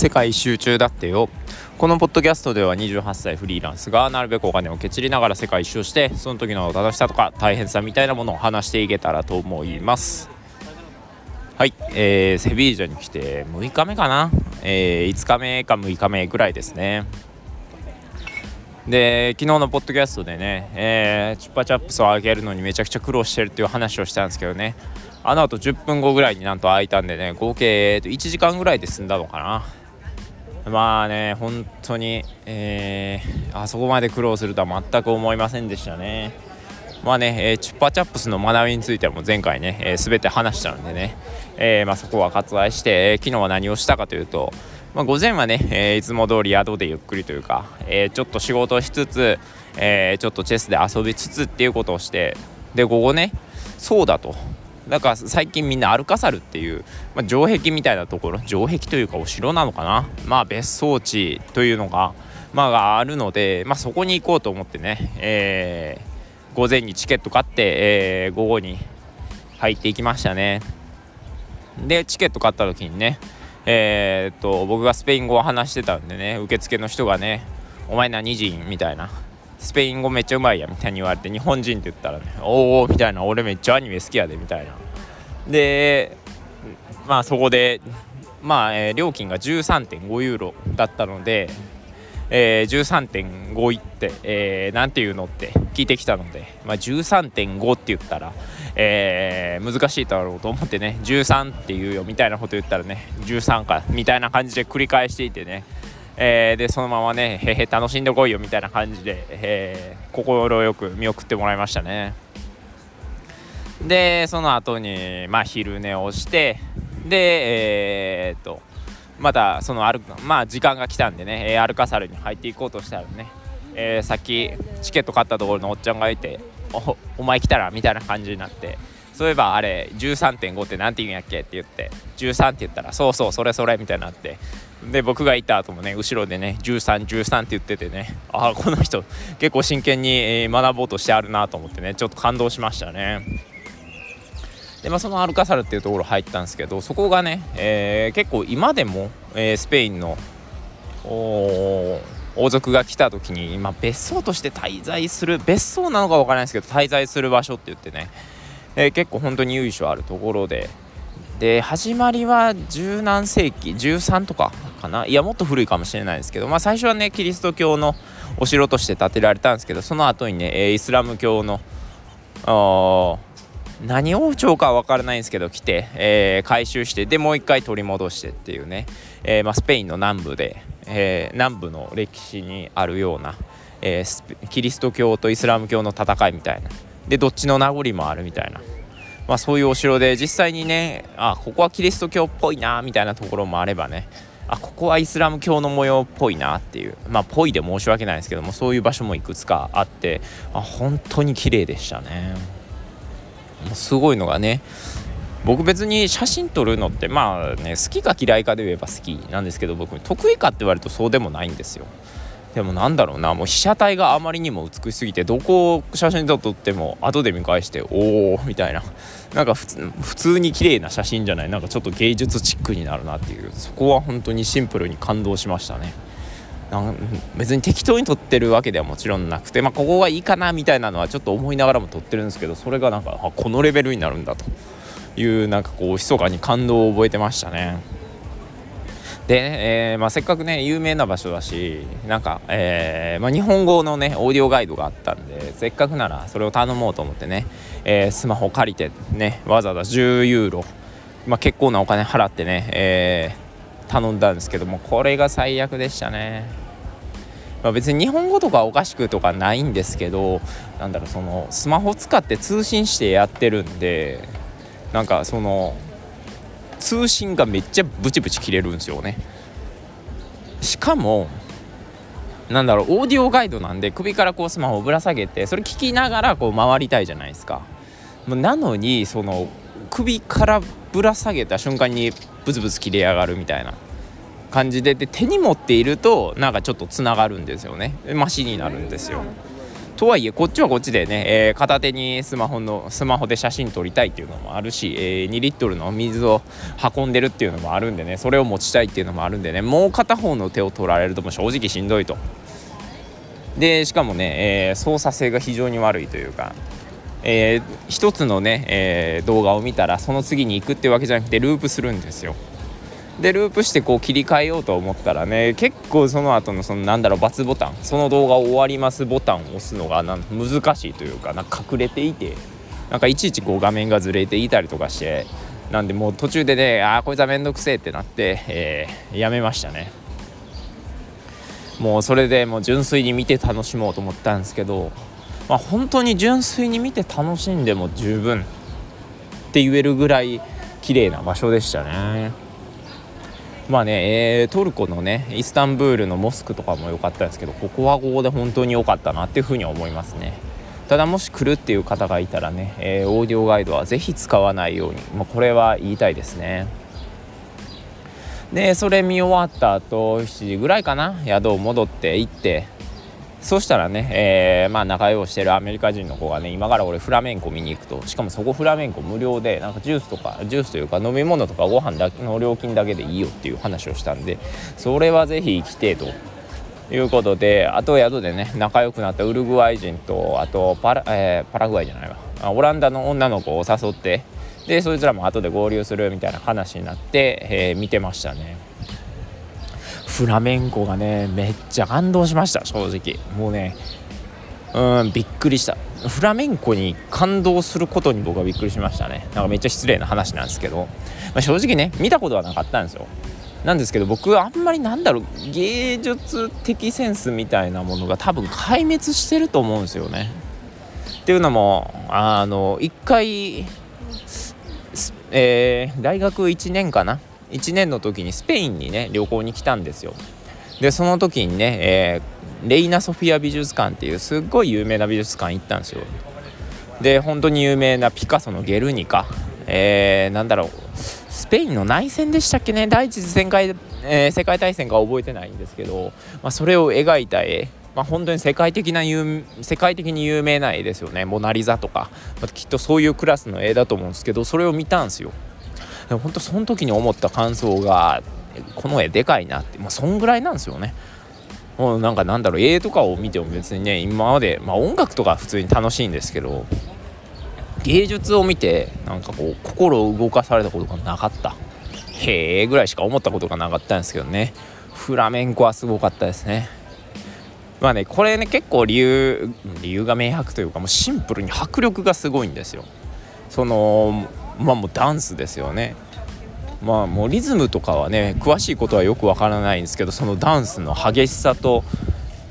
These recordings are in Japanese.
世界一周中だってよ。このポッドキャストでは28歳フリーランスがなるべくお金をけちりながら世界一周してその時の楽しさとか大変さみたいなものを話していけたらと思います。はい、えー、セビージャに来て6日目かな、えー、5日目か6日目ぐらいですね。で昨日のポッドキャストでね、えー、チュッパチャップスを上げるのにめちゃくちゃ苦労してるっていう話をしたんですけどね。あの後10分後ぐらいになんと空いたんでね合計1時間ぐらいで済んだのかな。まあね本当に、えー、あそこまで苦労するとは全く思いませんでしたね。まあね、えー、チュッパチャップスの学びについても前回ね、えー、全て話したのでね、えー、まあ、そこは割愛して、え昨日は何をしたかというと、まあ、午前はね、えいつも通り宿でゆっくりというか、えちょっと仕事しつつ、えちょっとチェスで遊びつつっていうことをしてで午後ねそうだと。だから最近みんなアルカサルっていう、まあ、城壁みたいなところ城壁というかお城なのかな。まあ別荘地というのがまああるので、まあ、そこに行こうと思ってね、えー、午前にチケット買って、えー、午後に入っていきましたね。でチケット買った時にねえー、っと僕がスペイン語を話してたんでね受付の人がね「お前何人?」みたいな。スペイン語めっちゃうまいやみたいに言われて日本人って言ったらねおおみたいな。俺めっちゃアニメ好きやでみたいな。でまあそこでまあ、えー、料金が13.5ユーロだったので、えー、13.5いって、えー、なんていうのって聞いてきたので、まあ、13.5って言ったら、えー、難しいだろうと思ってね13って言うよみたいなこと言ったらね13かみたいな感じで繰り返していてねえー、でそのままねへへ楽しんでこいよみたいな感じで、えー、快く見送ってもらいましたね。でその後にまあ昼寝をしてでえー、っとまたそのアルまあ時間が来たんでねアルカサルに入っていこうとしたらね、えー、さっきチケット買ったところのおっちゃんがいておお前来たらみたいな感じになってそういえばあれ13.5って何て言うんやっけ？って言って13って言ったらそうそうそれそれみたいになってで僕がいた後もね後ろでね1313 13って言っててねああこの人結構真剣に、学ぼうとしてあるなと思ってねちょっと感動しましたね。でまあ、そのアルカサルっていうところ入ったんですけどそこがね、えー、結構今でも、えー、スペインの王族が来た時に今別荘として滞在する別荘なのか分からないですけど滞在する場所って言ってね、えー、結構本当に由緒あるところでで始まりは十何世紀13とかかな？いやもっと古いかもしれないですけど、まあ、最初はねキリスト教のお城として建てられたんですけどその後にねイスラム教の何王朝かは分からないんですけど来て、えー、回収してでもう一回取り戻してっていうね、えー、まあ、スペインの南部で、え、南部の歴史にあるような、えキリスト教とイスラム教の戦いみたいな。でどっちの名残もあるみたいな。まあ、そういうお城で実際にねあここはキリスト教っぽいなみたいなところもあればね。あここはイスラム教の模様っぽいなっていう。まあぽいで申し訳ないですけどもそういう場所もいくつかあってあ本当に綺麗でしたね。すごいのがね僕別に写真撮るのってまあね好きか嫌いかで言えば好きなんですけど僕得意かって言われるとそうでもないんですよ。でもなんだろうなもう被写体があまりにも美しすぎてどこを写真撮っても後で見返しておおみたいな。なんか普通に綺麗な写真じゃない。なんかちょっと芸術チックになるなっていう。そこは本当にシンプルに感動しましたね。なん別に適当に撮ってるわけではもちろんなくて、まあ、ここがいいかなみたいなのはちょっと思いながらも撮ってるんですけどそれがなんかこのレベルになるんだというなんかこう密かに感動を覚えてましたね。で、えー、まあ、せっかくね有名な場所だしなんか、えー、まあ、日本語のねオーディオガイドがあったんでせっかくならそれを頼もうと思ってね、えー、スマホ借りてねわざわざ10ユーロ、まあ、結構なお金払ってね、え頼んだんですけどもこれが最悪でしたね。まあ、別に日本語とかおかしくとかないんですけどなんだろうそのスマホ使って通信してやってるんでなんかその通信がめっちゃブチブチ切れるんですよね。しかもなんだろうオーディオガイドなんで首からこうスマホをぶら下げてそれ聞きながらこう回りたいじゃないですか。なのにその首からぶら下げた瞬間にブツブツ切れ上がるみたいな。感じでで手に持っているとなんかちょっとつながるんですよね。マシになるんですよ。とはいえこっちはこっちでね、えー、片手にスマホのスマホで写真撮りたいっていうのもあるし、えー、2リットルの水を運んでるっていうのもあるんでねそれを持ちたいっていうのもあるんでねもう片方の手を取られるとも正直しんどいと。でしかもね、えー、操作性が非常に悪いというかえー、一つのね、えー、動画を見たらその次に行くってわけじゃなくてループするんですよ。でループしてこう切り替えようと思ったらね結構その後のそのなんだろう×ボタンその動画終わりますボタンを押すのがなん難しいというかなんか隠れていてなんかいちいちこう画面がずれていたりとかしてなんでもう途中でねああこいつはめんどくせえってなって、えー、やめましたねもうそれでもう純粋に見て楽しもうと思ったんですけどまあ本当に純粋に見て楽しんでも十分って言えるぐらい綺麗な場所でしたね。まあね、えー、トルコのねイスタンブールのモスクとかも良かったですけどここはここで本当に良かったなっていうふうに思いますね。ただもし来るっていう方がいたらね、えー、オーディオガイドはぜひ使わないように、まあ、これは言いたいですね。でそれ見終わった後7時ぐらいかな？宿を戻って行ってそしたらね、えー、まあ仲良くしてるアメリカ人の子がね今から俺フラメンコ見に行くと。しかもそこフラメンコ無料でなんかジュースとかジュースというか飲み物とかご飯だけの料金だけでいいよっていう話をしたんでそれはぜひ行きてと。いうことであと宿でね仲良くなったウルグアイ人とあとパラ,、えー、パラグアイじゃないわ。オランダの女の子を誘ってでそいつらも後で合流するみたいな話になって、えー、見てましたね。フラメンコがねめっちゃ感動しました正直。もうねうんびっくりした。フラメンコに感動することに僕はびっくりしましたね。なんかめっちゃ失礼な話なんですけど、まあ、正直ね見たことはなかったんですよ。なんですけど僕あんまりなんだろう芸術的センスみたいなものが多分壊滅してると思うんですよね。っていうのもあの一回えー、大学1年かな1年の時にスペインにね旅行に来たんですよ。でその時にね、えー、レイナ・ソフィア美術館っていうすっごい有名な美術館行ったんですよ。で本当に有名なピカソの「ゲルニカ」えー、なんだろう。スペインの内戦でしたっけね？第一次世界,、えー、世界大戦か覚えてないんですけど、まあ、それを描いた絵。まあ、本当に世界的な有世界的に有名な絵ですよね「モナ・リザ」とか、まあ、きっとそういうクラスの絵だと思うんですけどそれを見たんですよ。でも本当その時に思った感想がこの絵でかいなって、まあ、そんぐらいなんですよね。もうなんかなんだろう絵とかを見ても別にね今まで、まあ、音楽とか普通に楽しいんですけど芸術を見てなんかこう心を動かされたことがなかった。へえぐらいしか思ったことがなかったんですけどね。フラメンコはすごかったですね。まあねこれね結構理由理由が明白というかもうシンプルに迫力がすごいんですよ。そのまあもうダンスですよね。まあもうリズムとかはね詳しいことはよくわからないんですけどそのダンスの激しさと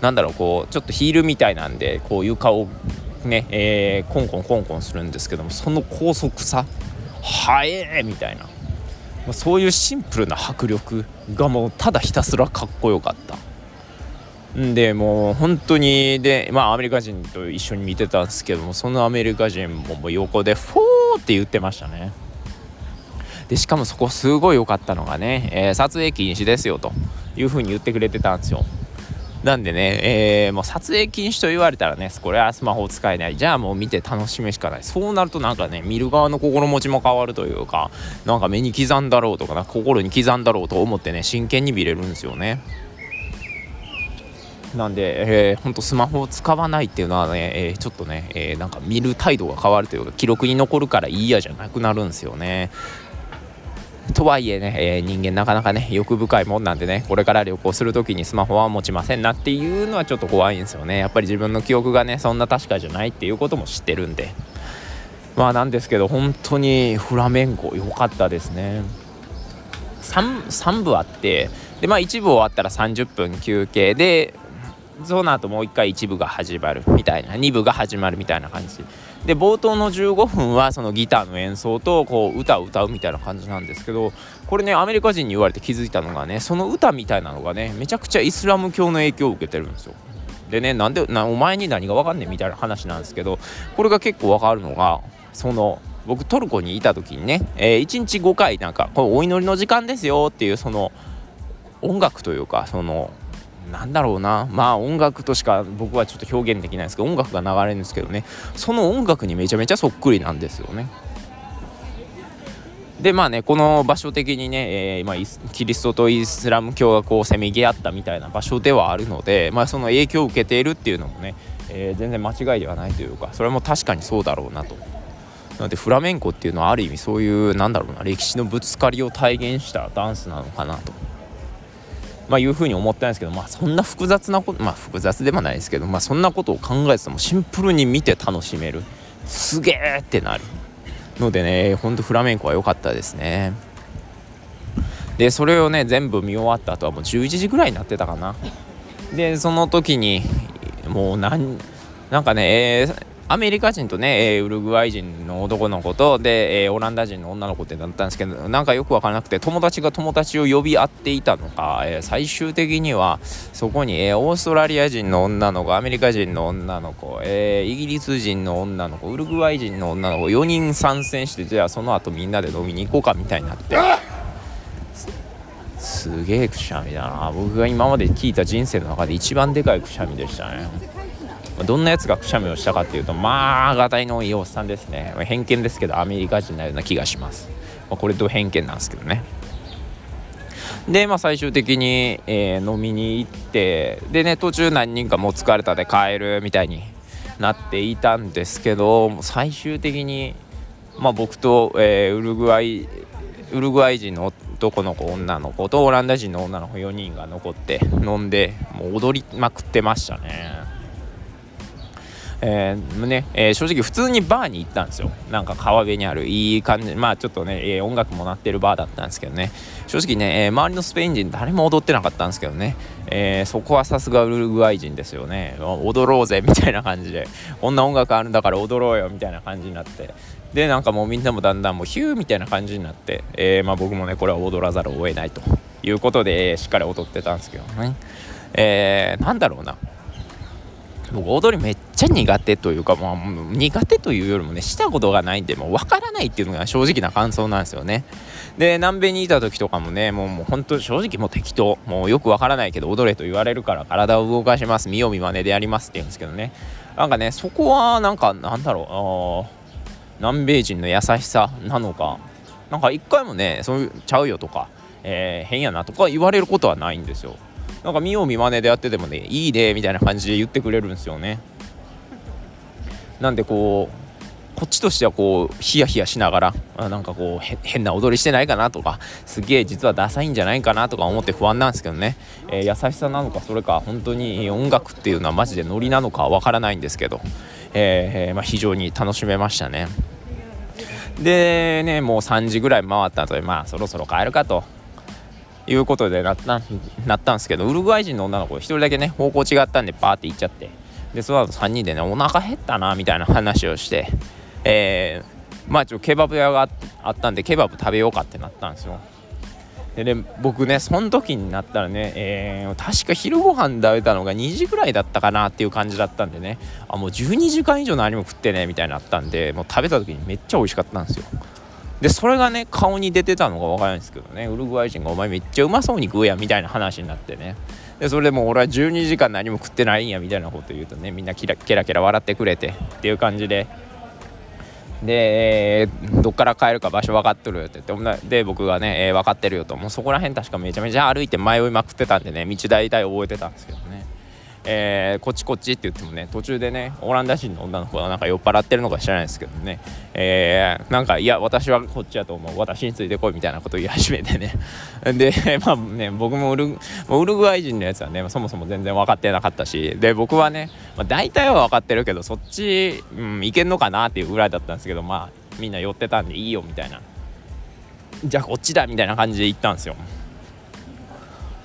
なんだろうこうちょっとヒールみたいなんでこう床をね、えー、コンコンコンコンするんですけどもその高速さはえーみたいな、まあ、そういうシンプルな迫力がもうただひたすらかっこよかった。んでもう本当にでまあアメリカ人と一緒に見てたんですけどもそのアメリカ人ももう横でフォーって言ってましたね。でしかもそこすごい良かったのがね、えー、撮影禁止ですよという風に言ってくれてたんですよ。なんでね、えー、もう撮影禁止と言われたらねこれはスマホ使えない。じゃあもう見て楽しむしかない。そうなるとなんかね見る側の心持ちも変わるというかなんか目に刻んだろうとかな心に刻んだろうと思ってね真剣に見れるんですよね。なんで、えー、ほんとスマホを使わないっていうのはね、えー、ちょっとね、えー、なんか見る態度が変わるというか記録に残るからいいやじゃなくなるんですよね。とはいえね、えー、人間なかなかね欲深いもんなんでねこれから旅行する時にスマホは持ちませんなっていうのはちょっと怖いんですよね。やっぱり自分の記憶がねそんな確かじゃないっていうことも知ってるんで。まあなんですけど本当にフラメンコ良かったですね。3, 3部あってでまあ1部終わったら30分休憩でその後もう一回1部が始まるみたいな2部が始まるみたいな感じ。で冒頭の15分はそのギターの演奏とこう歌を歌うみたいな感じなんですけどこれねアメリカ人に言われて気づいたのがねその歌みたいなのがねめちゃくちゃイスラム教の影響を受けてるんですよ。でねなんでなお前に何が分かんねんみたいな話なんですけどこれが結構分かるのがその僕トルコにいた時にね、えー、1日5回なんかこれお祈りの時間ですよっていうその音楽というかそのなんだろうなまあ音楽としか僕はちょっと表現できないですけど音楽が流れるんですけどねその音楽にめちゃめちゃそっくりなんですよね。でまあねこの場所的にね、えー、まあ、キリストとイスラム教がこうせめぎ合ったみたいな場所ではあるので、まあ、その影響を受けているっていうのもね、えー、全然間違いではないというかそれも確かにそうだろうなと。なのでフラメンコっていうのはある意味そういうなんだろうな歴史のぶつかりを体現したダンスなのかなと。まあ、いうふうに思ったんですけど、まあ、そんな複雑なことまあ複雑でもないですけど、まあ、そんなことを考えててもシンプルに見て楽しめる。すげえってなるのでねほんとフラメンコは良かったですね。でそれをね全部見終わった後はもう11時ぐらいになってたかな。でその時にもうなんなんかね、えー、アメリカ人とね、えー、ウルグアイ人の男の子とで、えー、オランダ人の女の子ってなったんですけどなんかよく分からなくて友達が友達を呼び合っていたのか、えー、最終的にはそこに、えオーストラリア人の女の子アメリカ人の女の子、えイギリス人の女の子ウルグアイ人の女の子4人参戦してじゃあその後みんなで飲みに行こうかみたいになって。すげえくしゃみだな僕が今まで聞いた人生の中で一番でかいくしゃみでしたねどんなやつがくしゃみをしたかっていうとまあがたいのいいおっさんですね。偏見ですけどアメリカ人なような気がします、まあ、これと偏見なんですけどね。でまあ最終的に、えー、飲みに行ってでね途中何人かもう疲れたで帰るみたいになっていたんですけど最終的にまあ僕と、えー、ウルグアイウルグアイ人の男の子女の子とオランダ人の女の子4人が残って飲んでもう踊りまくってましたね。えー、ね、えー、正直普通にバーに行ったんですよ。なんか川辺にある。いい感じ。まあちょっとね、えー、音楽も鳴ってるバーだったんですけどね。正直ね、え周りのスペイン人誰も踊ってなかったんですけどね、えそこはさすがウルグアイ人ですよね。踊ろうぜみたいな感じで。こんな音楽あるんだから踊ろうよみたいな感じになって。でなんかもうみんなもだんだんもうヒューみたいな感じになって、えまあ、僕もねこれは踊らざるを得ないということで、えしっかり踊ってたんですけどね。えー、なんだろうな。僕踊りめっちゃ苦手というか、まあ、苦手というよりもねしたことがないんでもう分からないっていうのが正直な感想なんですよね。で南米にいた時とかもねもうもう本当正直もう適当。もうよく分からないけど踊れと言われるから体を動かします。見よう見まねでやりますって言うんですけどね。なんかねそこはなんかなんだろう南米人の優しさなのか。なんか一回もねそういうちゃうよとか、えー、変やなとか言われることはないんですよ。なんか見よう見まねでやっててもねいいねみたいな感じで言ってくれるんですよね。なんでこうこっちとしてはこうヒヤヒヤしながらなんかこう変な踊りしてないかなとかすげえ実はダサいんじゃないかなとか思って不安なんですけどね、えー、優しさなのかそれか本当に音楽っていうのはマジでノリなのかわからないんですけど、えー、まあ、非常に楽しめましたね。でねもう3時ぐらい回った後でまあそろそろ帰るかと。いうことでなったなったんですけどウルグアイ人の女の子1人だけね方向違ったんでバーって行っちゃって。でその後3人でねお腹減ったなみたいな話をして。えー、まあちょケバブ屋があったんでケバブ食べようかってなったんですよ。でね僕ねその時になったらね、えー、確か昼ご飯食べたのが2時ぐらいだったかなっていう感じだったんでね。あもう12時間以上何も食ってねみたいになったんでもう食べた時にめっちゃ美味しかったんですよ。でそれがね顔に出てたのか分からないんですけどね。ウルグアイ人が「お前めっちゃうまそうに食うやん」みたいな話になってね。でそれでもう俺は12時間何も食ってないんやみたいなこと言うとねみんなキラキラキラ笑ってくれてっていう感じで。で、どっから帰るか場所分かっとるよって言って。で僕がね、えー、分かってるよと。もうそこら辺確かめちゃめちゃ歩いて迷いまくってたんでね道大体覚えてたんですけどえー、こっちこっちって言ってもね途中でねオランダ人の女の子がなんか酔っ払ってるのか知らないですけどね、えー、なんかいや私はこっちやと思う。私についてこいみたいなこと言い始めてね。で まあね僕もウルウルグアイ人のやつはねそもそも全然分かってなかったし。で僕はね、まあ、大体は分かってるけどそっち、うん、いけんのかなっていうぐらいだったんですけどまあみんな寄ってたんでいいよみたいな。じゃあこっちだみたいな感じで行ったんですよ。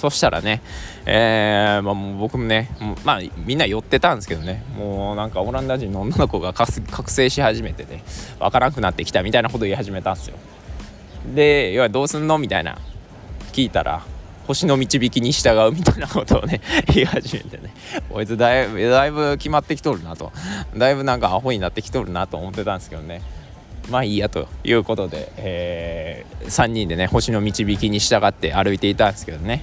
そしたらね、えー、まあ、もう僕もねまあみんな寄ってたんですけどねもうなんかオランダ人の女の子が覚醒し始めてね分からなくなってきたみたいなこと言い始めたんですよ。で要はどうすんの？みたいな聞いたら星の導きに従うみたいなことをね 言い始めてねこいつだいぶだいぶ決まってきとるなとだいぶなんかアホになってきとるなと思ってたんですけどねまあいいやということで、えー、3人でね星の導きに従って歩いていたんですけどね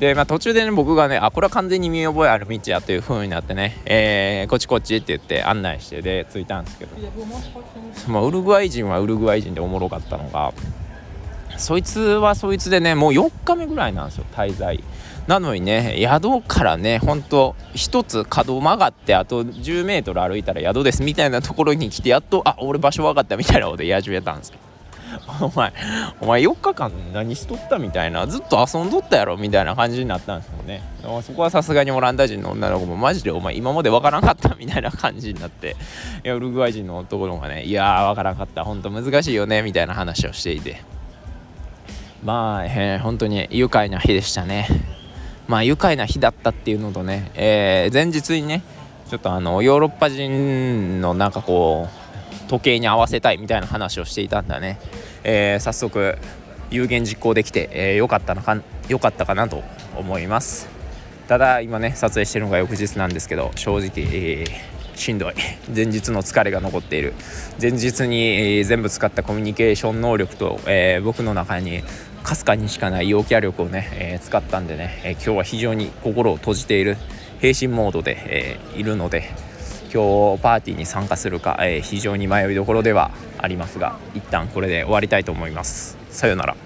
で、まあ、途中でね僕がねあこれは完全に見覚えある道やという風になってね、えー、こっちこっちって言って案内してで着いたんですけど、まあ、ウルグアイ人はウルグアイ人でおもろかったのがそいつはそいつでねもう4日目ぐらいなんですよ滞在。なのにね宿からねほんと1つ角を曲がってあと 10m 歩いたら宿ですみたいなところに来てやっとあ俺場所分かったみたいなことでや始めたんですよ。お前お前4日間何しとったみたいなずっと遊んどったやろみたいな感じになったんですよね。そこはさすがにオランダ人の女の子もマジでお前今まで分からんかったみたいな感じになって。いやウルグアイ人のところがねいやー分からんかった。ほんと難しいよねみたいな話をしていて。まあ、えー、本当に愉快な日でしたね。まあ愉快な日だったっていうのとね、えー、前日にねちょっとあのヨーロッパ人のなんかこう時計に合わせたいみたいな話をしていたんだね、えー、早速有言実行できて、えー、かったのかよかったかなと思います。ただ今ね撮影してるのが翌日なんですけど正直、えー、しんどい。前日の疲れが残っている。前日に、えー、全部使ったコミュニケーション能力と、えー、僕の中にかすかにしかない陽キャ力をね、えー、使ったんでね、えー、今日は非常に心を閉じている。平心モードで、えー、いるので今日パーティーに参加するか、え非常に迷いどころではありますが一旦これで終わりたいと思います。さようなら